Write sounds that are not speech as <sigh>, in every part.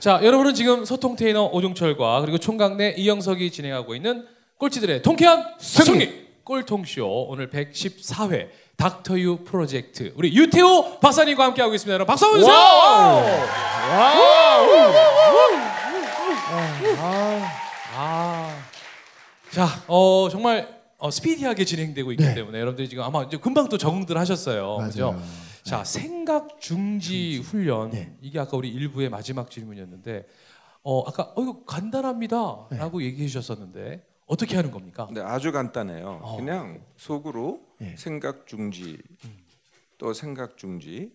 자, 여러분은 지금 소통 테이너 오종철과 그리고 총각 내 이영석이 진행하고 있는 꼴찌들의 통쾌한 승리 꼴통쇼 오늘 114회 닥터유 프로젝트 우리 유태호 박사님과 함께하고 있습니다. 여러분 박수 한번 주세요. 아, 자, 어, 정말 어, 스피디하게 진행되고 있기 네. 때문에 여러분들이 지금 아마 이제 금방 또 적응들 하셨어요. 맞아요. 그죠? 자, 생각 중지 훈련 네. 이게 아까 우리 일부의 마지막 질문이었는데 어, 아까 어 이거 간단합니다라고 얘기해 주셨었는데 어떻게 하는 겁니까? 네, 아주 간단해요. 어. 그냥 속으로 네. 생각 중지, 또 생각 중지,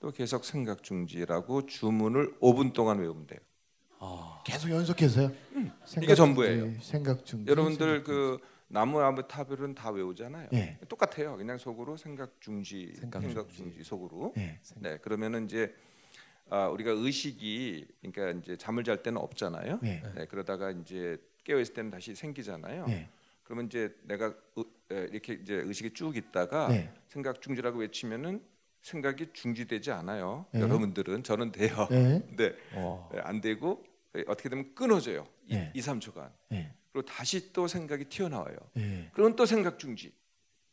또 계속 생각 중지라고 주문을 5분 동안 외우면 돼요. 아, 계속 연속해서요. 생각 이게 전부예요. 중지, 생각 중. 여러분들 그 나무 아무 타별은 다 외우잖아요. 네. 똑같아요. 그냥 속으로 생각 중지, 생각 생각, 중지. 중지. 속으로. 네. 네, 그러면은 이제 아, 우리가 의식이 그러니까 이제 잠을 잘 때는 없잖아요. 네. 네, 그러다가 이제 깨어 있을 때는 다시 생기잖아요. 네. 그러면 이제 내가 의- 에, 이렇게 이제 의식이 쭉 있다가 네. 생각 중지라고 외치면은 생각이 중지되지 않아요. 네. 여러분들은 저는 돼요. <laughs> 네. 안 되고 에, 어떻게 되면 끊어져요. 네. 2, 3초간. 네. 그리고 다시 또 생각이 튀어나와요. 네. 그러면 또 생각 중지.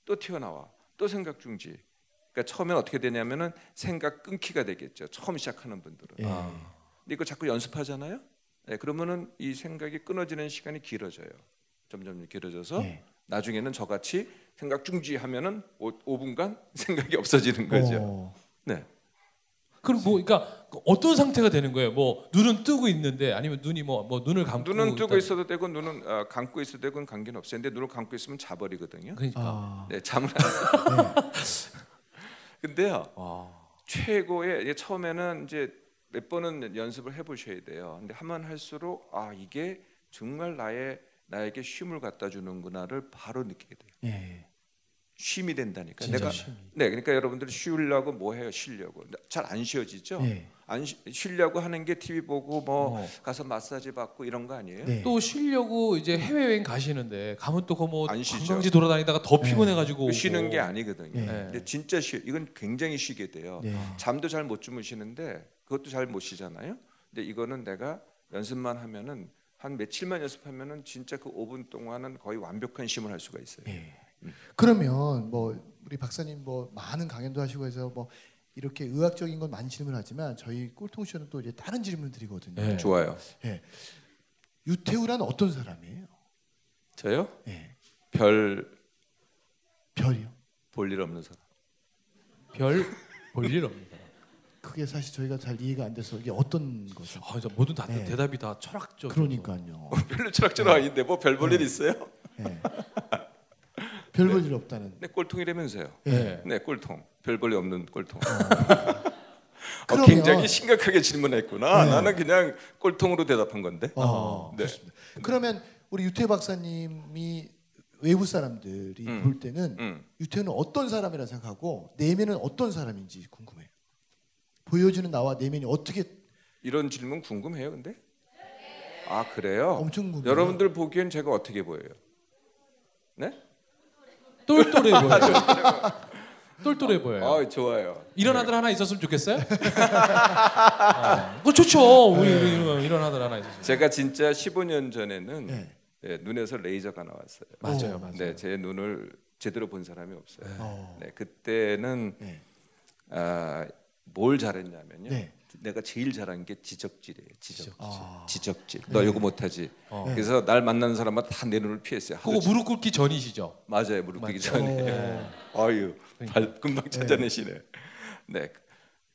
또 튀어나와. 또 생각 중지. 그러니까 처음엔 어떻게 되냐면은 생각 끊기가 되겠죠. 처음 시작하는 분들은. 네. 아. 근데 이거 자꾸 연습하잖아요. 네, 그러면은 이 생각이 끊어지는 시간이 길어져요. 점점 길어져서 네. 나중에는 저같이 생각 중지하면은 5, 5분간 <laughs> 생각이 없어지는 거죠. 어. 네. 그럼 뭐 그러니까 어떤 상태가 되는 거예요? 뭐 눈은 뜨고 있는데 아니면 눈이 뭐, 뭐 눈을 감고 눈은 뜨고 있다- 있어도 되고 눈은 어, 감고 있어도 되고 그건 관계는 없어요. 근데 눈을 감고 있으면 자버리거든요. 그러니까 아. 네, 잠을 안. <laughs> 근데요. 아. 최고의 처음에는 이제 몇 번은 연습을 해 보셔야 돼요. 근데 하면 할수록 아 이게 정말 나의 나에게 쉼을 갖다 주는구나를 바로 느끼게 돼요. 네. 쉼이 된다니까. 내가 쉼이. 네, 그러니까 여러분들이 쉬려고 뭐 해요? 쉬려고 잘 안 쉬어지죠. 네. 안 쉬, 쉬려고 하는 게 TV 보고 뭐 어. 가서 마사지 받고 이런 거 아니에요? 네. 또 쉬려고 이제 해외 여행 가시는데 가면 또 그뭐 안 쉬죠. 관광지 돌아다니다가 더 네. 피곤해 가지고 그 쉬는 게. 아니거든요. 네. 근데 진짜 쉬 이건 굉장히 쉬게 돼요. 네. 잠도 잘 못 주무시는데 그것도 잘 못 쉬잖아요. 근데 이거는 내가 연습만 하면은 한 며칠만 연습하면은 진짜 그 5분 동안은 거의 완벽한 쉼을 할 수가 있어요. 네. 그러면 뭐 우리 박사님 뭐 많은 강연도 하시고 해서 뭐 이렇게 의학적인 건 많이 질문하지만 저희 꼴통쇼는 또 이제 다른 질문 드리거든요. 네. 좋아요. 유태우란 어떤 사람이에요? 저요? 네. 별 별이요. 볼 일 없는 사람. 별 볼 일 없니다. 그게 사실 저희가 잘 이해가 안 돼서 이게 어떤 거죠? 아, 저 모든 다 네. 대답이 다 철학적. 그러니까요. 별로 철학적 아닌데 뭐 별 볼일 있어요? 네. 별 볼일 없다는. 네, 꼴통이라면서요. 네. 네, 꼴통. 별 볼일 없는 꼴통. <laughs> 어, 그러면- 굉장히 심각하게 질문했구나. 네. 나는 그냥 꼴통으로 대답한 건데. 어, 네. 그러면 우리 유태 박사님이 외부 사람들이 음. 볼 때는 음. 유태는 어떤 사람이라 생각하고 내면은 어떤 사람인지 궁금해요. 보여주는 나와 내면이 어떻게 이런 질문 궁금해요, 근데? 아 그래요? 엄청 궁금해요. 여러분들 보기엔 제가 어떻게 보여요? 네? 똘똘해 보여요. 똘똘해 보여요. 아 좋아요. 이런 아들 하나 있었으면 좋겠어요? 아, <laughs> 그거 좋죠. 우리 우리 이런, 이런 아들 하나 있었으면. 제가 진짜 15년 전에는 네. 네, 눈에서 레이저가 나왔어요. 맞아요, 어. 맞아요. 네, 제 눈을 제대로 본 사람이 없어요. 어. 네, 그때는 네. 아, 뭘 잘했냐면요. 네. 내가 제일 잘한 게 지적질이에요. 지적. 아. 지적질. 너 이거 못하지. 어. 그래서 날 만나는 사람마다 다 내 눈을 피했어요. 그거 무릎 꿇기 전이시죠? 맞아요 무릎 꿇기. 전에 어. 아유 발 금방 찾아내시네 네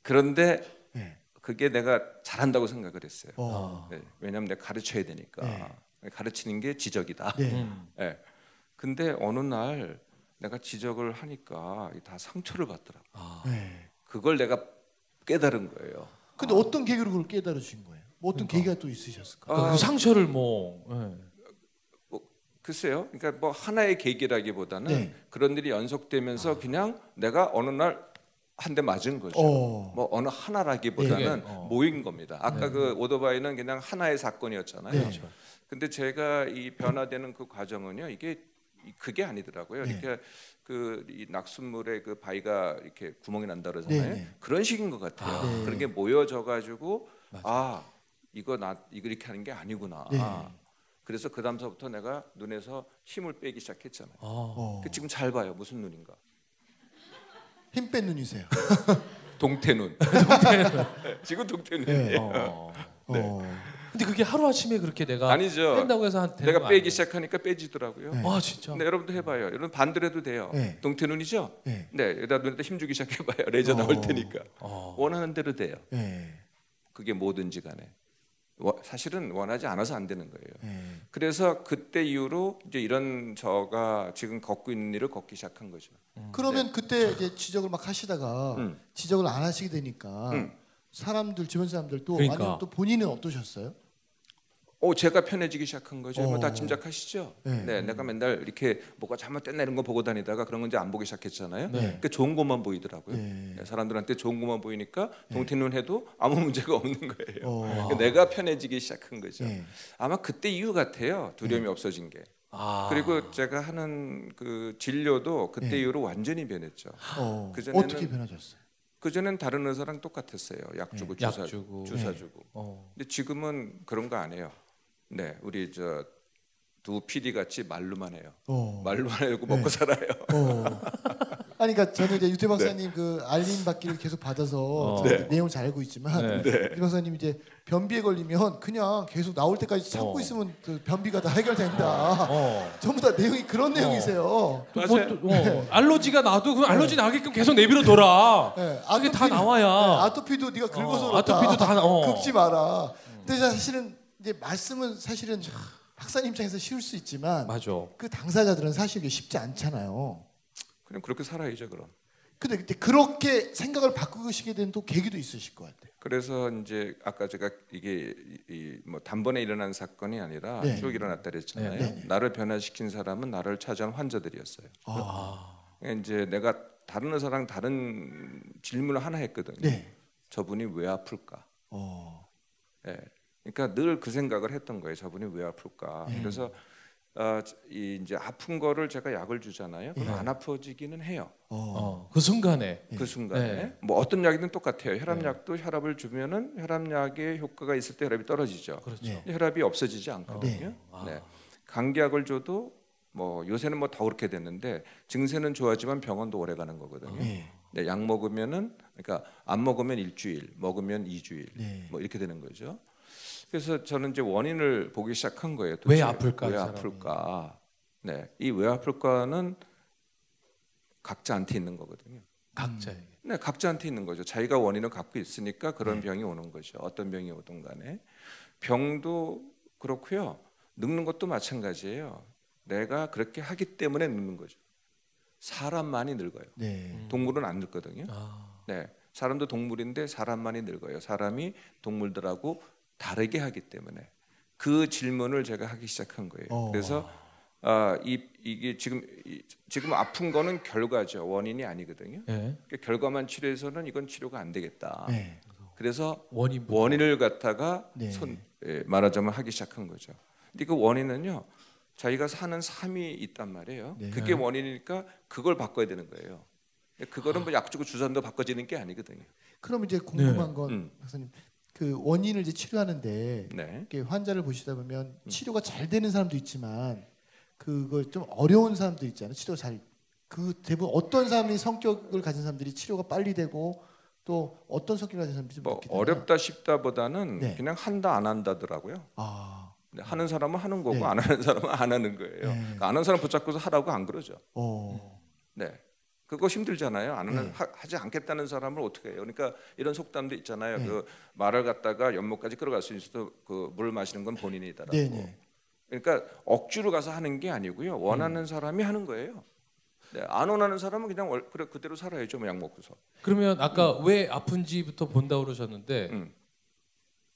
그런데 네. 그게 내가 잘한다고 생각을 했어요 어. 네, 왜냐하면 내가 가르쳐야 되니까 가르치는 게 지적이다 네. 음. 네. 근데 어느 날 내가 지적을 하니까 다 상처를 받더라 아. 네. 그걸 내가 깨달은 거예요 근데 어 떤 계기로 그걸 깨달으신 거예요? 뭐 어떤 계기가 또 있으셨을까? 그러니까 그 상처를 뭐 예. 글쎄요 그러니까 뭐 하나의 계기라기보다는 네. 그런 일이 연속되면서 그냥 내가 어느 날 한 대 맞은 거죠 어. 뭐 어느 하나라기보다는 네. 어. 모인 겁니다. 아까 그 오토바이는 그냥 하나의 사건이었잖아요. 네. 그렇죠. 근데 제가 이 변화되는 그 과정은요, 이게 이- 그게 아니더라고요. 네. 이렇게 그 이 낙숫물에 그 바위가 이렇게 구멍이 난다 그러잖아요. 네, 네. 그런 식인 것 같아요. 아. 네. 그런 게 모여져 가지고 맞아. 아 이거 나 이거 이렇게 하는 게 아니구나. 네. 그래서 그 다음서부터 내가 눈에서 힘을 빼기 시작했잖아요. 아, 어. 그 지금 잘 봐요. 무슨 눈인가? 힘 뺀 눈이세요. <laughs> 동태눈. <laughs> 지금 동태눈. 네. 어. 어. 근데 그게 하루 아침에 그렇게 내가 아니죠. 뺀다고 해서 한 되는 내가 거 빼기 아니에요? 시작하니까 빼지더라고요. 네. 아 진짜. 근데 여러분도 해봐요. 여러분 반대로 해도 돼요. 네. 동태 눈이죠? 네. 네, 여기다 눈에다 힘 주기 시작해봐요. 레이저 어. 나올 테니까. 어. 원하는 대로 돼요. 네. 그게 뭐든지 간에. 워- 사실은 원하지 않아서 안 되는 거예요. 네. 그래서 그때 이후로 이제 이런 저가 지금 걷고 있는 일을 걷기 시작한 거죠. 그러면 그때 이제 지적을 막 하시다가 음. 지적을 안 하시게 되니까 음. 사람들 주변 사람들도 그러니까. 아니면 또 본인은 어떠셨어요? 오, 제가 편해지기 시작한 거죠. 뭐 어. 다 짐작하시죠? 네. 네. 내가 맨날 이렇게 뭐가 잘못됐나 이런 거 보고 다니다가 그런 건 이제 안 보기 시작했잖아요. 네. 그러니까 좋은 것만 보이더라고요. 네. 네, 사람들한테 좋은 것만 보이니까 동태눈 해도 아무 문제가 없는 거예요. 어. 그러니까 내가 편해지기 시작한 거죠. 네. 아마 그때 이유 같아요. 두려움이 없어진 게. 아. 그리고 제가 하는 그 진료도 그때 네. 이후로 완전히 변했죠. 어. 그 전에는- 어떻게 변하셨어요? 그 전엔 다른 의사랑 똑같았어요. 약 주고 약 주사 주고. 주사 네. 주고. 어. 근데 지금은 그런 거 안 해요. 네, 우리 저 두 PD 같이 말로만 해요. 어. 말로만 하고 네. 먹고 살아요. 어. 아니 그러니까 저는 이제 유태 박사님 그 알림 받기를 계속 받아서 어. 네. 내용을 잘 알고 있지만 네. 유태 박사님 이제 변비에 걸리면 그냥 계속 나올 때까지 참고 어. 있으면 그 변비가 다 해결된다. 어. <laughs> 전부 다 내용이 그런 내용이세요. 또 맞아요. 뭐 또, 어. 알러지가 나도 그 알러지 나게끔 계속 내비로 돌아. 네, 그게 다 아토피- 나와야. 네, 아토피도 네가 긁어서 어. 아토피도 다 나- 어. 긁지 마라. 근데 사실은 이제 말씀은 사실은 박사님 입장에서 쉬울 수 있지만 맞아. 그 당사자들은 사실 이게 쉽지 않잖아요. 그냥 그렇게 살아야죠, 그럼. 근데 그때 그렇게 생각을 바꾸시게 된 또 계기도 있으실 것 같아요. 그래서 이제 아까 제가 이게 이, 뭐 단번에 일어난 사건이 아니라 네. 쭉 일어났다 그랬잖아요. 네, 네. 나를 변화시킨 사람은 나를 찾아온 환자들이었어요. 아, 그러니까 이제 내가 다른 의사랑 다른 질문을 하나 했거든요. 네. 저분이 왜 아플까? 어, 예. 그러니까 늘 그 생각을 했던 거예요. 저분이 왜 아플까? 네. 그래서 어, 이 이제 아픈 거를 제가 약을 주잖아요. 그럼 네. 안 아파지기는 해요. 어, 어. 그 순간에. 그 순간에 네. 뭐 어떤 약이든 똑같아요. 혈압약도 혈압을 주면은 혈압약의 효과가 있을 때 혈압이 떨어지죠. 그렇죠. 네. 혈압이 없어지지 않거든요. 네. 아. 네. 감기약을 줘도 뭐 요새는 뭐 더 그렇게 됐는데 증세는 좋아지만 병원도 오래 가는 거거든요. 네, 네, 약 먹으면은 그러니까 안 먹으면 일주일, 먹으면 이주일, 네. 뭐 이렇게 되는 거죠. 그래서 저는 이제 원인을 보기 시작한 거예요. 왜 도대체 아플까, 이 왜? 아플까? 네, 이 왜 아플까는 각자한테 있는 거거든요. 각자에게. 네, 각자한테 있는 거죠. 자기가 원인을 갖고 있으니까 그런 병이 오는 거죠. 어떤 병이 오든 간에 병도 그렇고요. 늙는 것도 마찬가지예요. 내가 그렇게 하기 때문에 늙는 거죠. 사람만이 늙어요. 네. 동물은 안 늙거든요. 아. 네, 사람도 동물인데 사람만이 늙어요. 사람이 동물들하고 다르게 하기 때문에 그 질문을 제가 하기 시작한 거예요. 어. 그래서 아, 이 이게 지금 이, 지금 아픈 거는 결과죠. 원인이 아니거든요. 예. 그 결과만 치료해서는 이건 치료가 안 되겠다. 네. 그래서 원인 원인을 갖다가 네. 손 예, 말하자면 하기 시작한 거죠. 근데 그 원인은요. 자기가 사는 삶이 있단 말이에요. 네. 그게 원인이니까 그걸 바꿔야 되는 거예요. 그거는 뭐 약 주고 주사도 바꿔지는 게 아니거든요. 그럼 이제 궁금한 네. 건 음. 박사님 그 원인을 이제 치료하는데 네. 이렇게 환자를 보시다 보면 음. 치료가 잘 되는 사람도 있지만 그걸 좀 어려운 사람도 있잖아요. 치료 잘 그 대부분 어떤 사람이 성격을 가진 사람들이 치료가 빨리 되고 또 어떤 성격을 가진 사람들이 좀 뭐? 어렵다 싶다보다는 네. 그냥 한다 안 한다더라고요. 아, 하는 사람은 하는 거고 네. 안 하는 사람은 안 하는 거예요. 네. 그러니까 안 하는 사람 붙잡고서 하라고 안 그러죠. 어, 네. 그거 힘들잖아요. 안 하는 네. 하, 하지 않겠다는 사람을 어떻게 해요? 그러니까 이런 속담도 있잖아요. 네. 그 말을 갖다가 연못까지 끌어갈 수 있어도 그 물을 마시는 건 본인이다라고. 네, 네. 그러니까 억지로 가서 하는 게 아니고요. 음. 원하는 사람이 하는 거예요. 네. 안 원하는 사람은 그냥 월- 그래 그대로 살아야죠. 뭐약 먹고서. 그러면 아까 왜 아픈지부터 본다고 그러셨는데 음.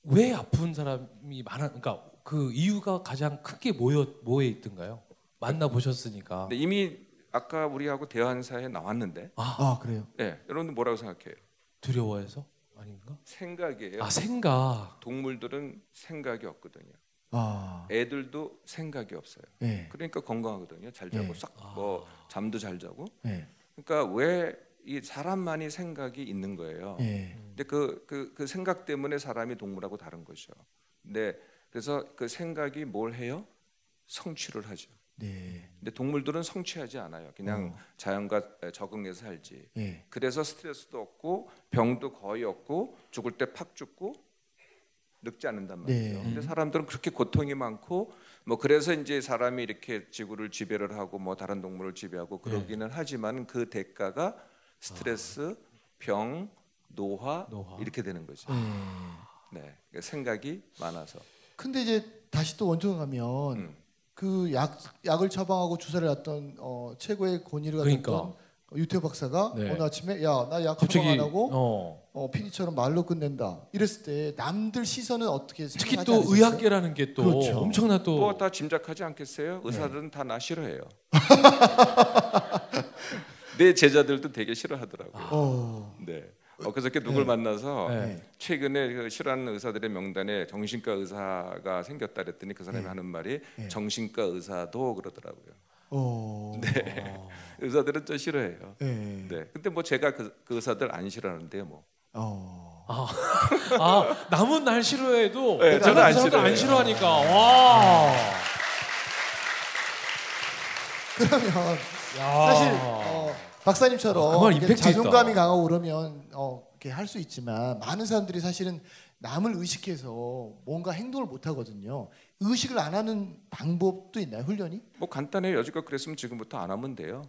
왜 아픈 사람이 많아? 그러니까 그 이유가 가장 크게 뭐여 뭐에 있던가요? 만나 보셨으니까. 이미 아까 우리하고 대화한 사이에 나왔는데, 아 아 그래요. 네. 여러분들 뭐라고 생각해요? 두려워해서 아닌가? 생각이에요. 아 생각. 동물들은 생각이 없거든요. 아, 애들도 생각이 없어요. 네, 그러니까 건강하거든요. 잘 자고 네. 싹뭐 잠도 잘 자고. 네, 그러니까 왜 이 사람만이 생각이 있는 거예요. 네. 근데 그그 그 생각 때문에 사람이 동물하고 다른 거죠. 네, 그래서 그 생각이 뭘 해요? 성취를 하죠. 네. 근데 동물들은 성취하지 않아요. 그냥 자연과 적응해서 살지. 예. 그래서 스트레스도 없고 병도 거의 없고 죽을 때 팍 죽고 늙지 않는단 말이에요. 네. 근데 사람들은 그렇게 고통이 많고 뭐 그래서 이제 사람이 이렇게 지구를 지배를 하고 뭐 다른 동물을 지배하고 그러기는 하지만 그 대가가 스트레스, 병, 노화, 노화. 이렇게 되는 거죠. 예. 네, 그러니까 생각이 많아서. 근데 이제 다시 또 원천 가면 음. 그 약 약을 처방하고 주사를 놨던 어, 최고의 권위를 가졌던 그러니까. 유태호 박사가 네. 어느 아침에 야 나 약 처방 안 하고 어. 어, PD처럼 말로 끝낸다. 이랬을 때 남들 시선은 어떻게 특히 생각하지 또 않으셨어요? 의학계라는 게또 그렇죠. 엄청나 또뭐다 짐작하지 않겠어요? 의사들은 다나 싫어해요. <laughs> 내 제자들도 되게 싫어하더라고요. 어. 네. 어, 그저께 누굴 만나서 네. 최근에 그 싫어하는 의사들의 명단에 정신과 의사가 생겼다 그랬더니 그 사람이 하는 말이 정신과 의사도 그러더라고요. 어. 네. 의사들은 좀 싫어해요. 네. 네. 근데 뭐 제가 그, 그 의사들 안 싫어하는데요, 뭐. 어. 아 남은 날 싫어해도 네, 저는 안그 안. 싫어하니까 와. 그러면 야. 사실 어, 박사님처럼 임팩트 자존감이 있다. 강하고 그러면 어, 이렇게 할 수 있지만 많은 사람들이 사실은 남을 의식해서 뭔가 행동을 못 하거든요. 의식을 안 하는 방법도 있나요? 훈련이? 뭐 간단해요. 여지껏 그랬으면 지금부터 안 하면 돼요.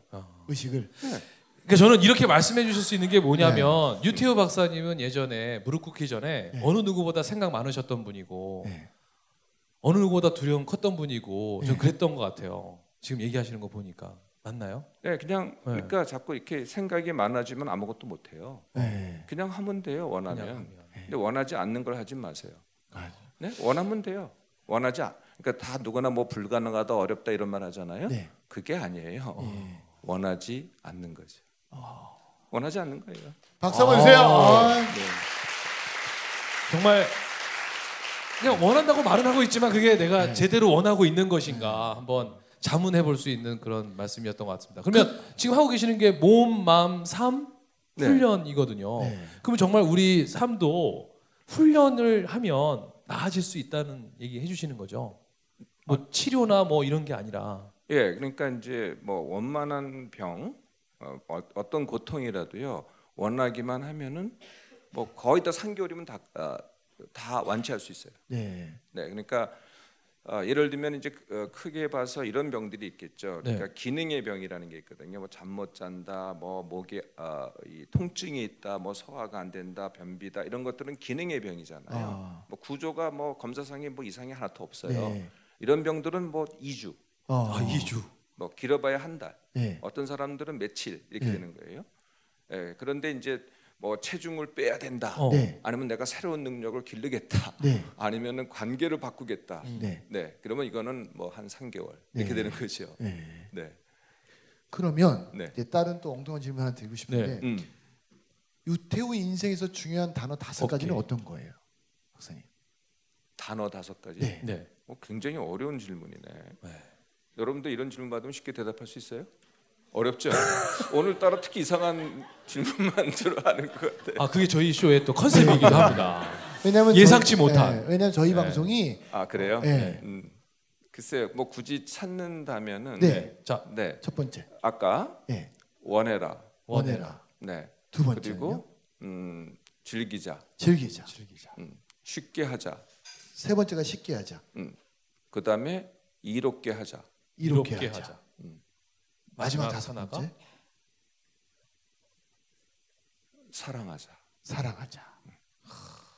의식을. 그러니까 저는 이렇게 말씀해 주실 수 있는 게 뭐냐면 네. 유태호 박사님은 예전에 무릎 꿇기 전에 어느 누구보다 생각 많으셨던 분이고 네. 어느 누구보다 두려움 컸던 분이고 좀 네. 그랬던 것 같아요. 지금 얘기하시는 거 보니까 맞나요? 네, 그냥 네. 그러니까 자꾸 이렇게 생각이 많아지면 아무것도 못 해요. 네. 그냥 하면 돼요, 원하면. 그냥 하면. 근데 원하지 않는 걸 하지 마세요. 맞아요. 네? 원하면 돼요. 원하지 않. 그러니까 다 누구나 뭐 불가능하다, 어렵다 이런 말 하잖아요. 네. 그게 아니에요. 예. 원하지 않는 거죠. 원하지 않는 거예요. 박수 한번 주세요. 아. 아. 네. 정말 그냥 원한다고 말은 하고 있지만 그게 내가 네. 제대로 원하고 있는 것인가 한번 자문해 볼 수 있는 그런 말씀이었던 것 같습니다. 그러면 지금 하고 계시는 게 몸, 마음, 삶 네. 훈련이거든요. 네. 그러면 정말 우리 삶도 훈련을 하면 나아질 수 있다는 얘기 해주시는 거죠. 뭐 치료나 뭐 이런 게 아니라 예, 그러니까 이제 뭐 원만한 병, 어, 어, 어떤 고통이라도요 원하기만 하면은 뭐 거의 다 3개월이면 다, 아, 다 완치할 수 있어요. 네. 네, 그러니까 아, 예를 들면 이제 어, 크게 봐서 이런 병들이 있겠죠. 그러니까 기능의 병이라는 게 있거든요. 뭐 잠 못 잔다, 뭐 목에 아, 이 통증이 있다, 뭐 소화가 안 된다, 변비다 이런 것들은 기능의 병이잖아요. 아. 뭐 구조가 뭐 검사상에 뭐 이상이 하나도 없어요. 네. 이런 병들은 뭐 2주, 어. 아 2주 뭐 길어봐야 한 달. 네. 어떤 사람들은 며칠 이렇게 네. 되는 거예요. 예, 그런데 이제 뭐 체중을 빼야 된다. 어. 네. 아니면 내가 새로운 능력을 기르겠다. 네. 아니면은 관계를 바꾸겠다. 네. 네, 그러면 이거는 뭐 한 3개월 이렇게 네. 되는 거죠. 네. 네, 그러면 네. 이제 다른 또 엉뚱한 질문 하나 드리고 싶은데 음. 유태우 인생에서 중요한 단어 다섯 오케이. 가지는 어떤 거예요, 박사님? 단어 다섯 가지. 네. 네. 어, 굉장히 어려운 질문이네. 네. 여러분도 이런 질문 받으면 쉽게 대답할 수 있어요? 어렵죠. 오늘따라 특히 이상한 질문만 <laughs> 들어 하는 것 같아. 아 그게 저희 쇼의 또 컨셉이기도 합니다. <laughs> 왜냐면 예상치 저희- 못한. 네, 왜냐면 저희 네. 방송이 아 그래요? 네. 음, 글쎄요. 뭐 굳이 찾는다면은 네. 자 네. 첫 번째 아까 네. 원해라. 원해라. 네. 두 번째는요? 그리고 음, 즐기자. 즐기자. 즐기자. 음, 쉽게 하자. 세 번째가 쉽게 하자. 그 다음에 이롭게 하자. 이롭게, 이롭게 하자. 하자. 마지막 다섯? 번째 사랑하자. 사랑하자.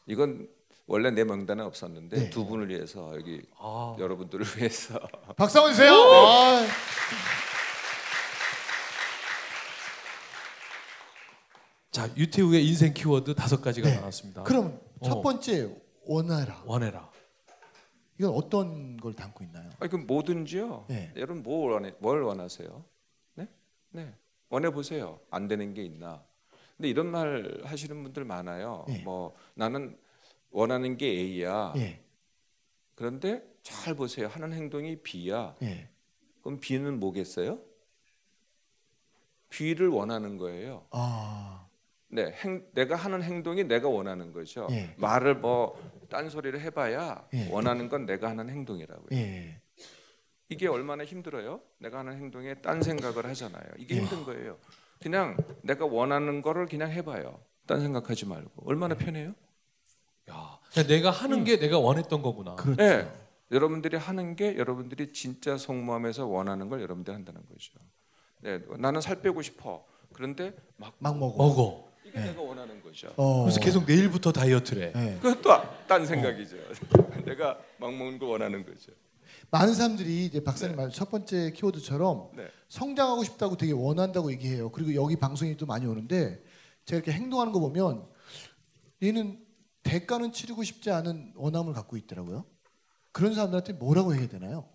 이건 원래 내 명단에 없었는데 네. 두 분을 위해서 여기 아 여러분들을 위해서 박수 한번 주세요. 아, 자 유태우의 인생 키워드 다섯 가지가 네. 나왔습니다. 그럼 첫 어. 번째 원하라. 원해라. 이건 어떤 걸 담고 있나요? 아니 그 뭐든지요. 네. 여러분 뭘 원해 뭘 원하세요? 네? 네. 원해 보세요. 안 되는 게 있나? 근데 이런 말 하시는 분들 많아요. 네. 뭐 나는 원하는 게 A야. 예. 그런데 잘 보세요. 하는 행동이 B야. 예. 그럼 B는 뭐겠어요? B를 원하는 거예요. 아. 네, 행, 내가 하는 행동이 내가 원하는 거죠. 예. 말을 뭐 딴소리를 해봐야 예. 원하는 건 내가 하는 행동이라고요. 예. 이게 얼마나 힘들어요? 내가 하는 행동에 딴 생각을 하잖아요. 이게 예. 힘든 거예요. 그냥 내가 원하는 거를 그냥 해봐요. 딴 생각하지 말고 얼마나 편해요? 야, 내가 하는 게 내가 원했던 거구나. 그렇죠. 네, 여러분들이 하는 게 여러분들이 진짜 속마음에서 원하는 걸 여러분들이 한다는 거죠. 네, 나는 살 빼고 싶어. 그런데 막 막 먹어. 먹어. 이게 내가 원하는 거죠. 어. 그래서 계속 내일부터 다이어트래. 예. 그것도 딴 생각이죠. <laughs> 내가 막 먹는 거 원하는 거죠. 많은 사람들이 이제 박사님 말첫 번째 키워드처럼 네. 성장하고 싶다고 되게 원한다고 얘기해요. 그리고 여기 방송이 또 많이 오는데 제가 이렇게 행동하는 거 보면 얘는 대가는 치르고 싶지 않은 원함을 갖고 있더라고요. 그런 사람들한테 뭐라고 해야 되나요?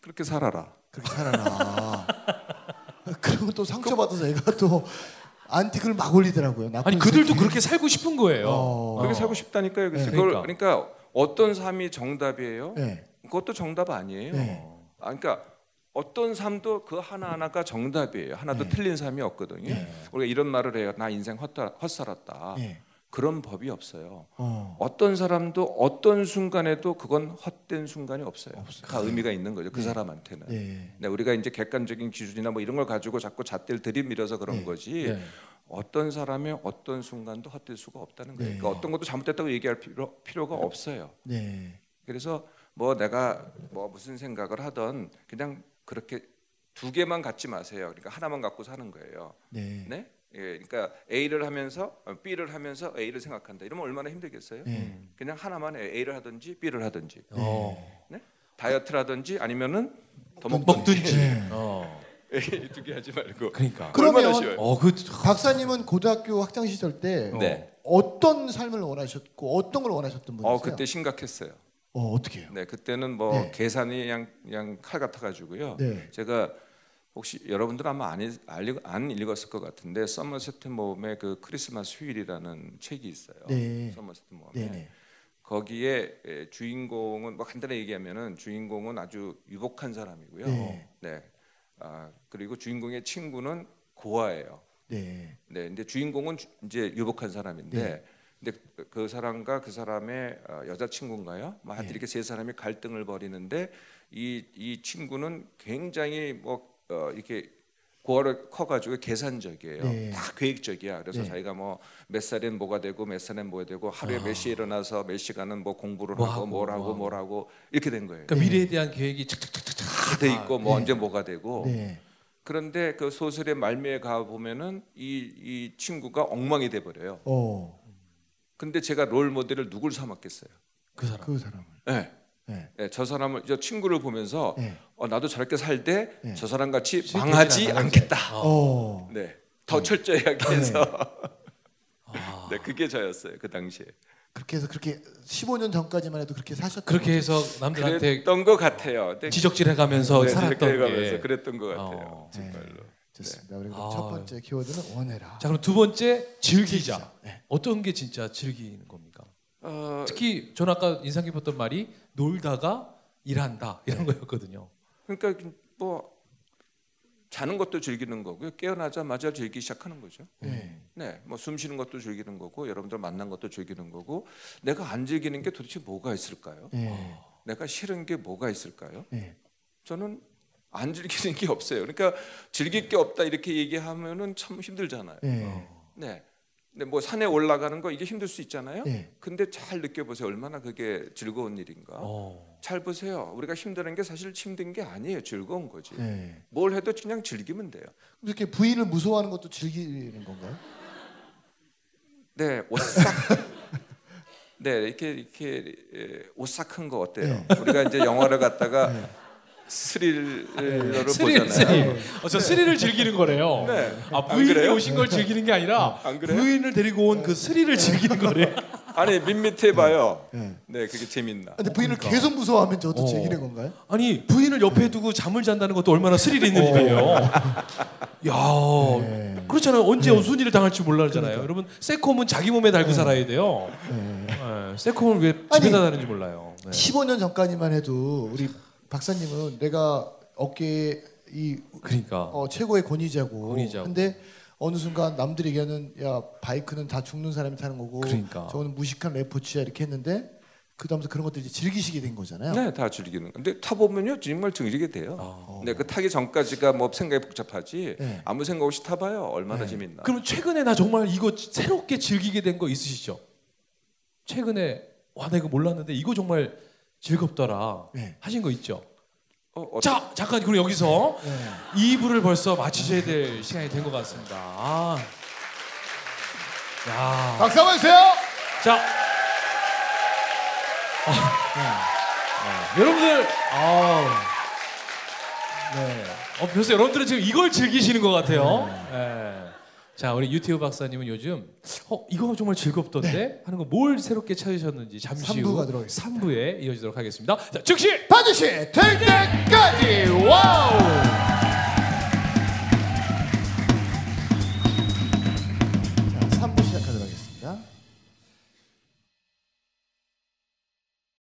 그렇게 살아라. 그렇게 살아라. <laughs> 그리고 또 상처받아서 애가 또 안티크를 막 올리더라고요. 아니 그들도 새끼. 그렇게 살고 싶은 거예요. 어. 그렇게 살고 싶다니까요. 그래서 네. 그걸 그러니까. 그러니까 어떤 삶이 정답이에요? 네. 그것도 정답 아니에요. 네. 아, 그러니까 어떤 삶도 그 하나 하나가 정답이에요. 하나도 네. 틀린 삶이 없거든요. 네. 우리가 이런 말을 해요. 나 인생 헛살았다. 예. 그런 법이 없어요. 어. 어떤 사람도 어떤 순간에도 그건 헛된 순간이 없어요. 다 의미가 있는 거죠. 그 네. 사람한테는. 네. 네, 우리가 이제 객관적인 기준이나 뭐 이런 걸 가지고 자꾸 잣대를 들이밀어서 그런 네. 거지. 네. 어떤 사람의 어떤 순간도 헛될 수가 없다는 거예요. 네. 그러니까 어떤 것도 잘못됐다고 얘기할 필요, 필요가 없어요. 네. 그래서 뭐 내가 뭐 무슨 생각을 하던 그냥 그렇게 두 개만 갖지 마세요. 그러니까 하나만 갖고 사는 거예요. 네. 네? 예, 그러니까 A를 하면서 어, B를 하면서 A를 생각한다. 이러면 얼마나 힘들겠어요? 네. 그냥 하나만 A를 하든지 B를 하든지 어. 다이어트를 하든지 아니면은 더 먹든지. 먹든지 네. 어. <laughs> 두개 하지 말고 그러니까. 그러면? 어, 그 박사님은 고등학교 학창 시절 때 네. 어떤 삶을 원하셨고 어떤 걸 원하셨던 분이세요? 어 그때 심각했어요. 어, 어떻게 해요? 네, 그때는 뭐 네. 계산이 그냥 그냥 칼 같아 가지고요. 네. 제가 혹시 여러분들 아마 안, 읽, 안 읽- 읽었을 것 같은데 서머셋 모험의 그 크리스마스 휴일이라는 책이 있어요. 네. 서머셋 모험에 네, 네. 거기에 에, 주인공은 뭐 간단히 얘기하면은 주인공은 아주 유복한 사람이고요. 네. 네. 아, 그리고 주인공의 친구는 고아예요. 네. 네, 근데 주인공은 주- 이제 유복한 사람인데, 네. 근데 그- 그 사람과 그 사람의 어, 여자친구인가요? 뭐 하여튼 네. 이렇게 세 사람이 갈등을 벌이는데 이 이 친구는 굉장히 뭐 어, 이렇게 고아로 커가지고 계산적이에요. 네. 다 계획적이야. 그래서 네. 자기가 뭐 몇 살엔 뭐가 되고 몇 살엔 뭐가 되고 하루에 몇 시에 일어나서 몇 시간은 뭐 공부를 뭐 하고, 하고, 뭘뭐 하고. 뭘 하고 이렇게 된 거예요. 그러니까 미래에 대한 계획이 착착착착착 다돼 있고 뭐 네. 언제 뭐가 되고 네. 그런데 그 소설의 말미에 가 보면은 이 이 친구가 엉망이 돼 버려요. 어. 근데 제가 롤 모델을 누굴 삼았겠어요? 그 사람. 그 사람을. 네. 네. 네, 저 사람을 저 친구를 보면서 네. 어, 나도 저렇게 살때 네. 저 사람 같이 망하지. 않겠다. 어. 네, 더 철저히 하기 위해서. 아. <laughs> 네, 그게 저였어요 그 당시에. 그렇게 해서 그렇게 15년 전까지만 해도 그렇게 사셨던 그렇게 해서 남들한테 그랬던 것 같아요. 네, 지적질 해가면서 네, 살았던 지적해가면서 게. 그랬던 것 같아요. 어. 정말로. 네. 좋습니다. 아. 첫 번째 키워드는 원해라. 자 그럼 두 번째 즐기자. 즐기자. 네. 어떤 게 진짜 즐기는 겁니까? 어, 특히 저는 아까 인상 깊었던 말이 놀다가 일한다 이런 거였거든요. 그러니까 뭐 자는 것도 즐기는 거고요. 깨어나자마자 즐기기 시작하는 거죠. 네. 네, 뭐 숨 쉬는 것도 즐기는 거고 여러분들 만난 것도 즐기는 거고 내가 안 즐기는 게 도대체 뭐가 있을까요? 네. 내가 싫은 게 뭐가 있을까요? 네. 저는 안 즐기는 게 없어요. 그러니까 즐길 게 없다 이렇게 얘기하면은 참 힘들잖아요. 네. 네. 근데 뭐 산에 올라가는 거 이게 힘들 수 있잖아요. 네. 근데 잘 느껴보세요. 얼마나 그게 즐거운 일인가. 어. 잘 보세요. 우리가 힘드는 게 사실 힘든 게 아니에요. 즐거운 거지. 네. 뭘 해도 그냥 즐기면 돼요. 이렇게 부인을 무서워하는 것도 즐기는 건가요? 네, 오싹. <laughs> 네, 이렇게 이렇게 에, 오싹한 거 어때요? 네. 우리가 이제 영화를 갖다가 스릴러를 스릴, 보잖아요. 스릴. 어, 저 스릴을 즐기는 거래요. 네. 아안 부인이? 오신 걸 즐기는 게 아니라 안 그래요? 부인을 데리고 온 그 스릴을 즐기는 거래. <laughs> 아니 밋밋해 봐요. 네. 네, 그게 재밌나. 근데 부인을 그러니까. 계속 무서워하면 저도 어. 즐기는 건가요? 아니 부인을 옆에 두고 잠을 잔다는 것도 얼마나 스릴 있는 일이에요. <laughs> 야, 네. 그렇잖아요. 언제 무슨 일을 당할지 몰라잖아요. 여러분 세콤은 자기 몸에 달고 살아야 돼요. 네. 네, 세콤을 왜 집에다 다는지 몰라요. 네. 15년 전까지만 해도 우리 박사님은 내가 어깨에 이 그러니까 어, 최고의 권위자고. 권위자고. 근데 어느 순간 남들이 얘기하는 야 바이크는 다 죽는 사람이 타는 거고 그러니까. 저거는 무식한 레포츠야 이렇게 했는데 그 다음부터 그런 것들 이제 즐기시게 된 거잖아요. 네, 다 즐기는. 근데 타 보면요, 정말 즐기게 돼요. 아. 근데 그 타기 전까지가 뭐 생각이 복잡하지. 네. 아무 생각 없이 타봐요. 얼마나 네. 재밌나. 그럼 최근에 나 정말 이거 새롭게 즐기게 된 거 있으시죠? 최근에 와 나 이거 몰랐는데 이거 정말 즐겁더라 네. 하신 거 있죠? 어, 어, 자 잠깐 그럼 여기서 네. 2부를 벌써 마치셔야 될 시간이 된 것 같습니다. 아. 야. 박수 한번 주세요. 자. 아, 네. 여러분들, 아, 네. 어, 벌써 여러분들은 지금 이걸 즐기시는 것 같아요. 네. 자, 우리 유태우 박사님은 요즘 어 이거 정말 즐겁던데 하는 거 뭘 새롭게 찾으셨는지 잠시 후 삼부가 들어가겠습니다. 3부에 이어지도록 하겠습니다. 자, 즉시 반드시 될 때까지 wow.